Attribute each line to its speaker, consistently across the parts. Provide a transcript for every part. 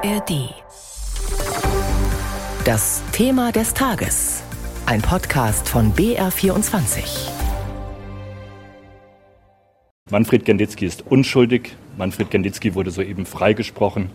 Speaker 1: ARD. Das Thema des Tages. Ein Podcast von BR24.
Speaker 2: Manfred Genditzki ist unschuldig. Manfred Genditzki wurde soeben freigesprochen.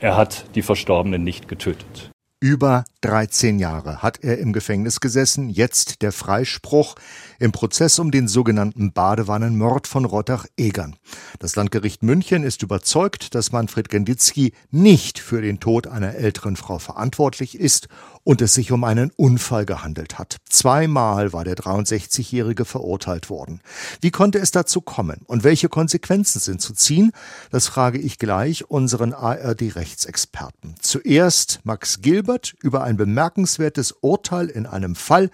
Speaker 2: Er hat die Verstorbenen nicht getötet.
Speaker 3: Über 13 Jahre hat er im Gefängnis gesessen, jetzt der Freispruch im Prozess um den sogenannten Badewannenmord von Rottach-Egern. Das Landgericht München ist überzeugt, dass Manfred Genditzki nicht für den Tod einer älteren Frau verantwortlich ist und es sich um einen Unfall gehandelt hat. Zweimal war der 63-Jährige verurteilt worden. Wie konnte es dazu kommen und welche Konsequenzen sind zu ziehen? Das frage ich gleich unseren ARD-Rechtsexperten. Zuerst Max Gilbert über ein bemerkenswertes Urteil in einem Fall,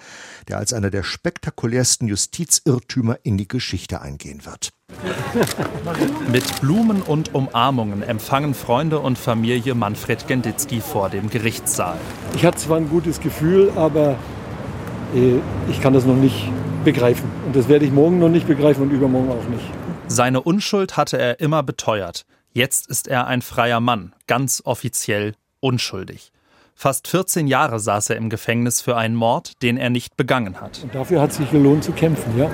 Speaker 3: der als einer der spektakulärsten Justizirrtümer in die Geschichte eingehen wird.
Speaker 4: Mit Blumen und Umarmungen empfangen Freunde und Familie Manfred Genditzki vor dem Gerichtssaal.
Speaker 5: Ich hatte zwar ein gutes Gefühl, aber äh, ich kann das noch nicht begreifen. Und das werde ich morgen noch nicht begreifen und übermorgen auch nicht.
Speaker 4: Seine Unschuld hatte er immer beteuert. Jetzt ist er ein freier Mann, ganz offiziell unschuldig. Fast 14 Jahre saß er im Gefängnis für einen Mord, den er nicht begangen hat.
Speaker 5: Und dafür hat es sich gelohnt zu kämpfen, ja.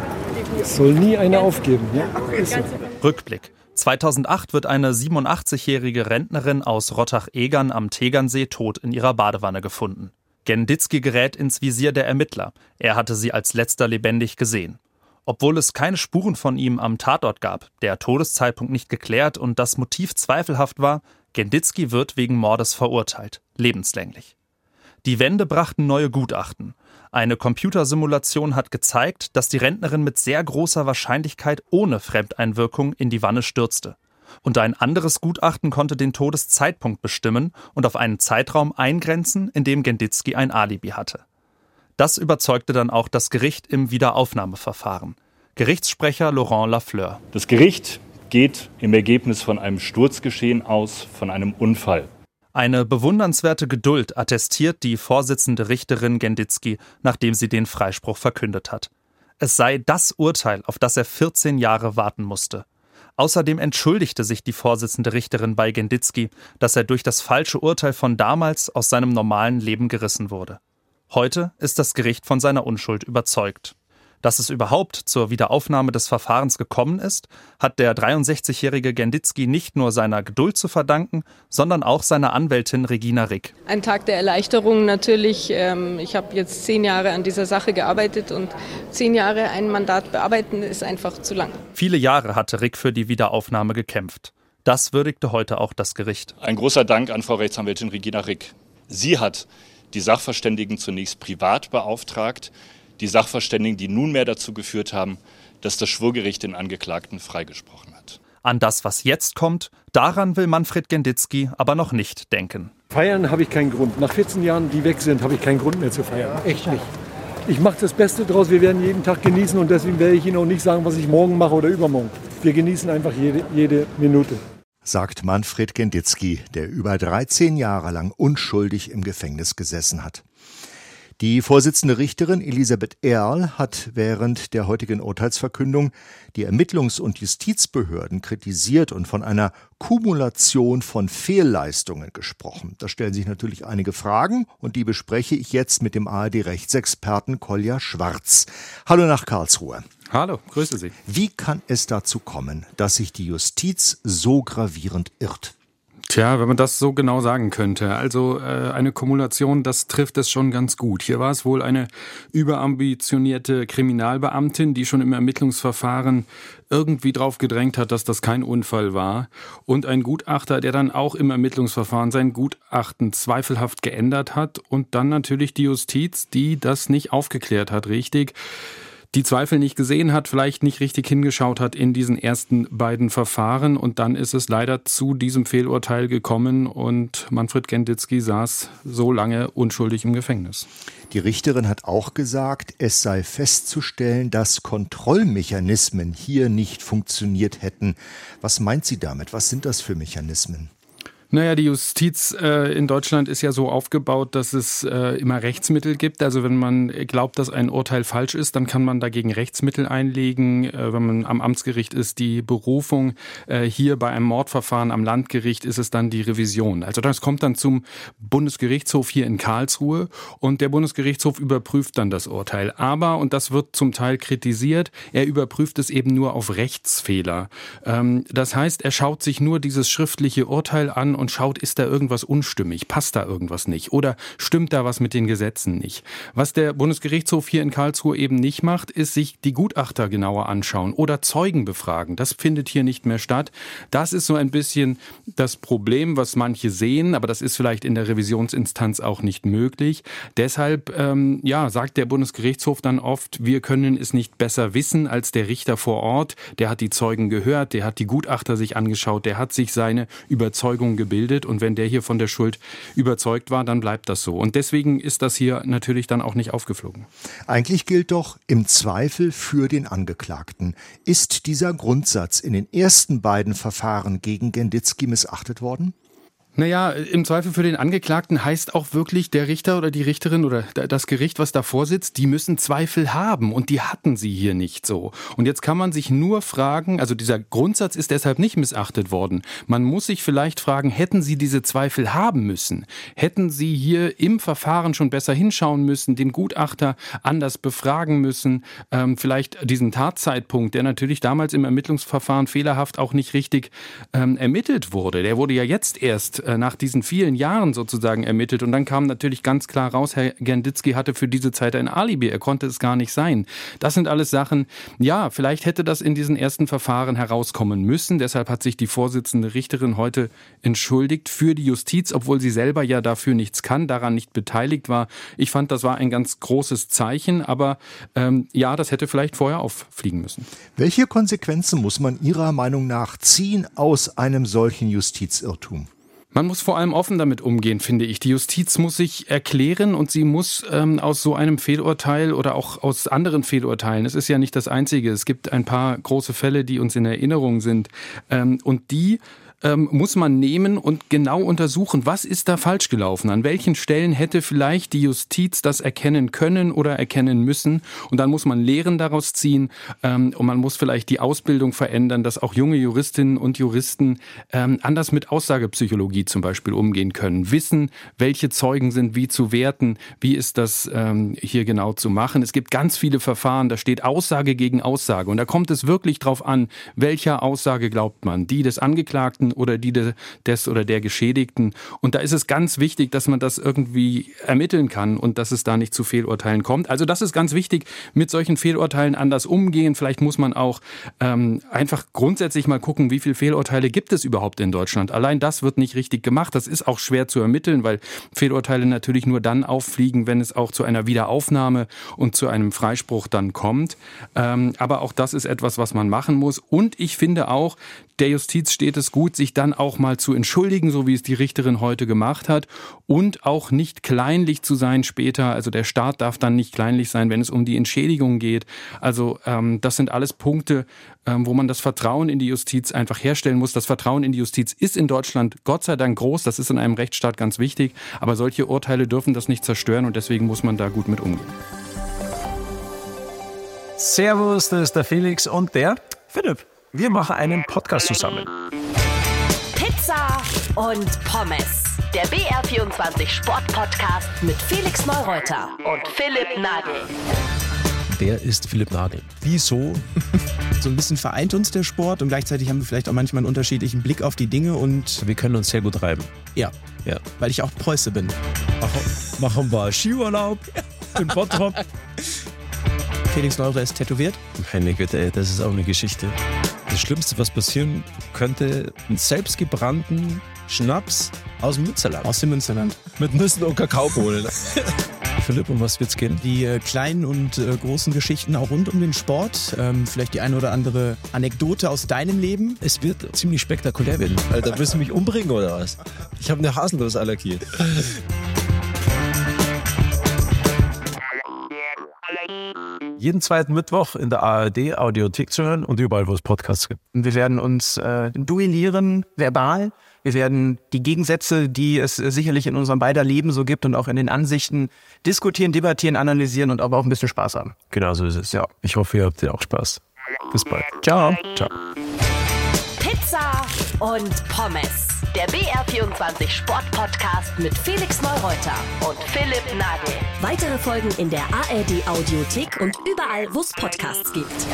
Speaker 5: Es soll nie einer aufgeben, ja. So.
Speaker 4: Rückblick. 2008 wird eine 87-jährige Rentnerin aus Rottach-Egern am Tegernsee tot in ihrer Badewanne gefunden. Genditzki gerät ins Visier der Ermittler. Er hatte sie als letzter lebendig gesehen. Obwohl es keine Spuren von ihm am Tatort gab, der Todeszeitpunkt nicht geklärt und das Motiv zweifelhaft war, Genditzki wird wegen Mordes verurteilt, lebenslänglich. Die Wände brachten neue Gutachten. Eine Computersimulation hat gezeigt, dass die Rentnerin mit sehr großer Wahrscheinlichkeit ohne Fremdeinwirkung in die Wanne stürzte. Und ein anderes Gutachten konnte den Todeszeitpunkt bestimmen und auf einen Zeitraum eingrenzen, in dem Genditzki ein Alibi hatte. Das überzeugte dann auch das Gericht im Wiederaufnahmeverfahren. Gerichtssprecher Laurent Lafleur.
Speaker 2: Das Gericht geht im Ergebnis von einem Sturzgeschehen aus, von einem Unfall.
Speaker 4: Eine bewundernswerte Geduld attestiert die Vorsitzende Richterin Genditzki, nachdem sie den Freispruch verkündet hat. Es sei das Urteil, auf das er 14 Jahre warten musste. Außerdem entschuldigte sich die Vorsitzende Richterin bei Genditzki, dass er durch das falsche Urteil von damals aus seinem normalen Leben gerissen wurde. Heute ist das Gericht von seiner Unschuld überzeugt. Dass es überhaupt zur Wiederaufnahme des Verfahrens gekommen ist, hat der 63-jährige Genditzki nicht nur seiner Geduld zu verdanken, sondern auch seiner Anwältin Regina Rick.
Speaker 6: Ein Tag der Erleichterung natürlich. Ähm, ich habe jetzt zehn Jahre an dieser Sache gearbeitet und zehn Jahre ein Mandat bearbeiten ist einfach zu lang.
Speaker 4: Viele Jahre hatte Rick für die Wiederaufnahme gekämpft. Das würdigte heute auch das Gericht.
Speaker 2: Ein großer Dank an Frau Rechtsanwältin Regina Rick. Sie hat die Sachverständigen zunächst privat beauftragt, die Sachverständigen, die nunmehr dazu geführt haben, dass das Schwurgericht den Angeklagten freigesprochen hat.
Speaker 4: An das, was jetzt kommt, daran will Manfred Genditzki aber noch nicht denken.
Speaker 5: Feiern habe ich keinen Grund. Nach 14 Jahren, die weg sind, habe ich keinen Grund mehr zu feiern. Echt nicht. Ich mache das Beste draus. Wir werden jeden Tag genießen und deswegen werde ich Ihnen auch nicht sagen, was ich morgen mache oder übermorgen. Wir genießen einfach jede, jede Minute.
Speaker 3: Sagt Manfred Genditzki, der über 13 Jahre lang unschuldig im Gefängnis gesessen hat. Die Vorsitzende Richterin Elisabeth Erl hat während der heutigen Urteilsverkündung die Ermittlungs- und Justizbehörden kritisiert und von einer Kumulation von Fehlleistungen gesprochen. Da stellen sich natürlich einige Fragen und die bespreche ich jetzt mit dem ARD-Rechtsexperten Kolja Schwarz. Hallo nach Karlsruhe.
Speaker 7: Hallo, grüße Sie.
Speaker 3: Wie kann es dazu kommen, dass sich die Justiz so gravierend irrt?
Speaker 7: Tja, wenn man das so genau sagen könnte. Also äh, eine Kumulation, das trifft es schon ganz gut. Hier war es wohl eine überambitionierte Kriminalbeamtin, die schon im Ermittlungsverfahren irgendwie drauf gedrängt hat, dass das kein Unfall war. Und ein Gutachter, der dann auch im Ermittlungsverfahren sein Gutachten zweifelhaft geändert hat. Und dann natürlich die Justiz, die das nicht aufgeklärt hat, richtig die Zweifel nicht gesehen hat, vielleicht nicht richtig hingeschaut hat in diesen ersten beiden Verfahren. Und dann ist es leider zu diesem Fehlurteil gekommen und Manfred Genditzki saß so lange unschuldig im Gefängnis.
Speaker 3: Die Richterin hat auch gesagt, es sei festzustellen, dass Kontrollmechanismen hier nicht funktioniert hätten. Was meint sie damit? Was sind das für Mechanismen?
Speaker 7: Naja, die Justiz äh, in Deutschland ist ja so aufgebaut, dass es äh, immer Rechtsmittel gibt. Also wenn man glaubt, dass ein Urteil falsch ist, dann kann man dagegen Rechtsmittel einlegen. Äh, wenn man am Amtsgericht ist, die Berufung. Äh, hier bei einem Mordverfahren am Landgericht ist es dann die Revision. Also das kommt dann zum Bundesgerichtshof hier in Karlsruhe und der Bundesgerichtshof überprüft dann das Urteil. Aber, und das wird zum Teil kritisiert, er überprüft es eben nur auf Rechtsfehler. Ähm, das heißt, er schaut sich nur dieses schriftliche Urteil an und schaut, ist da irgendwas unstimmig, passt da irgendwas nicht oder stimmt da was mit den Gesetzen nicht. Was der Bundesgerichtshof hier in Karlsruhe eben nicht macht, ist sich die Gutachter genauer anschauen oder Zeugen befragen. Das findet hier nicht mehr statt. Das ist so ein bisschen das Problem, was manche sehen, aber das ist vielleicht in der Revisionsinstanz auch nicht möglich. Deshalb ähm, ja, sagt der Bundesgerichtshof dann oft, wir können es nicht besser wissen als der Richter vor Ort. Der hat die Zeugen gehört, der hat die Gutachter sich angeschaut, der hat sich seine Überzeugung gebildet gebildet und wenn der hier von der Schuld überzeugt war, dann bleibt das so. Und deswegen ist das hier natürlich dann auch nicht aufgeflogen.
Speaker 3: Eigentlich gilt doch im Zweifel für den Angeklagten. Ist dieser Grundsatz in den ersten beiden Verfahren gegen Genditzki missachtet worden?
Speaker 7: Naja, im Zweifel für den Angeklagten heißt auch wirklich, der Richter oder die Richterin oder das Gericht, was davor sitzt, die müssen Zweifel haben und die hatten sie hier nicht so. Und jetzt kann man sich nur fragen, also dieser Grundsatz ist deshalb nicht missachtet worden. Man muss sich vielleicht fragen, hätten sie diese Zweifel haben müssen? Hätten sie hier im Verfahren schon besser hinschauen müssen, den Gutachter anders befragen müssen, ähm, vielleicht diesen Tatzeitpunkt, der natürlich damals im Ermittlungsverfahren fehlerhaft auch nicht richtig ähm, ermittelt wurde. Der wurde ja jetzt erst äh, nach diesen vielen Jahren sozusagen ermittelt. Und dann kam natürlich ganz klar raus, Herr Genditzki hatte für diese Zeit ein Alibi. Er konnte es gar nicht sein. Das sind alles Sachen, ja, vielleicht hätte das in diesen ersten Verfahren herauskommen müssen. Deshalb hat sich die Vorsitzende Richterin heute entschuldigt für die Justiz, obwohl sie selber ja dafür nichts kann, daran nicht beteiligt war. Ich fand, das war ein ganz großes Zeichen, aber ähm, ja, das hätte vielleicht vorher auffliegen müssen.
Speaker 3: Welche Konsequenzen muss man Ihrer Meinung nach ziehen aus einem solchen Justizirrtum?
Speaker 7: Man muss vor allem offen damit umgehen, finde ich. Die Justiz muss sich erklären und sie muss ähm, aus so einem Fehlurteil oder auch aus anderen Fehlurteilen, es ist ja nicht das einzige, es gibt ein paar große Fälle, die uns in Erinnerung sind, ähm, und die ähm, muss man nehmen und genau untersuchen, was ist da falsch gelaufen, an welchen Stellen hätte vielleicht die Justiz das erkennen können oder erkennen müssen? Und dann muss man Lehren daraus ziehen ähm, und man muss vielleicht die Ausbildung verändern, dass auch junge Juristinnen und Juristen ähm, anders mit Aussagepsychologie zum Beispiel umgehen können, wissen, welche Zeugen sind wie zu werten, wie ist das ähm, hier genau zu machen. Es gibt ganz viele Verfahren, da steht Aussage gegen Aussage. Und da kommt es wirklich drauf an, welcher Aussage glaubt man, die des Angeklagten oder die des oder der Geschädigten. Und da ist es ganz wichtig, dass man das irgendwie ermitteln kann und dass es da nicht zu Fehlurteilen kommt. Also das ist ganz wichtig, mit solchen Fehlurteilen anders umgehen. Vielleicht muss man auch ähm, einfach grundsätzlich mal gucken, wie viele Fehlurteile gibt es überhaupt in Deutschland. Allein das wird nicht richtig gemacht. Das ist auch schwer zu ermitteln, weil Fehlurteile natürlich nur dann auffliegen, wenn es auch zu einer Wiederaufnahme und zu einem Freispruch dann kommt. Ähm, aber auch das ist etwas, was man machen muss. Und ich finde auch, der Justiz steht es gut, sich dann auch mal zu entschuldigen, so wie es die Richterin heute gemacht hat und auch nicht kleinlich zu sein später. Also der Staat darf dann nicht kleinlich sein, wenn es um die Entschädigung geht. Also ähm, das sind alles Punkte, ähm, wo man das Vertrauen in die Justiz einfach herstellen muss. Das Vertrauen in die Justiz ist in Deutschland Gott sei Dank groß. Das ist in einem Rechtsstaat ganz wichtig. Aber solche Urteile dürfen das nicht zerstören und deswegen muss man da gut mit umgehen.
Speaker 8: Servus, das ist der Felix und der Philipp. Wir machen einen Podcast zusammen.
Speaker 1: Pizza und Pommes. Der BR24 Sport-Podcast mit Felix Neureuter und Philipp Nagel.
Speaker 8: Der ist Philipp Nagel.
Speaker 9: Wieso? so ein bisschen vereint uns der Sport und gleichzeitig haben wir vielleicht auch manchmal einen unterschiedlichen Blick auf die Dinge und.
Speaker 8: Wir können uns sehr gut reiben.
Speaker 9: Ja. Ja. Weil ich auch Preuße bin.
Speaker 8: Machen, machen wir Skiurlaub in Bottrop.
Speaker 9: Felix Neurer ist tätowiert.
Speaker 8: Meine Güte, das ist auch eine Geschichte. Das Schlimmste, was passieren könnte, einen selbstgebrannten Schnaps aus dem Münsterland.
Speaker 9: Aus dem Münsterland.
Speaker 8: Mit Nüssen und Kakaobohnen. Philipp, um was wird's gehen?
Speaker 9: Die äh, kleinen und äh, großen Geschichten auch rund um den Sport. Ähm, vielleicht die eine oder andere Anekdote aus deinem Leben.
Speaker 8: Es wird ziemlich spektakulär werden. Alter, willst du mich umbringen oder was? Ich habe eine Haselnussallergie. jeden zweiten Mittwoch in der ARD Audiothek zu hören und überall, wo es Podcasts gibt.
Speaker 9: Wir werden uns äh, duellieren, verbal. Wir werden die Gegensätze, die es sicherlich in unserem beider Leben so gibt und auch in den Ansichten diskutieren, debattieren, analysieren und aber auch ein bisschen Spaß haben.
Speaker 8: Genau so ist es. Ja, ich hoffe, ihr habt auch Spaß. Bis bald.
Speaker 9: Ciao.
Speaker 8: Ciao.
Speaker 1: Pizza und Pommes. Der BR24 Sportpodcast mit Felix Neureuter und Philipp Nagel. Weitere Folgen in der ARD Audiothek und überall, wo es Podcasts gibt.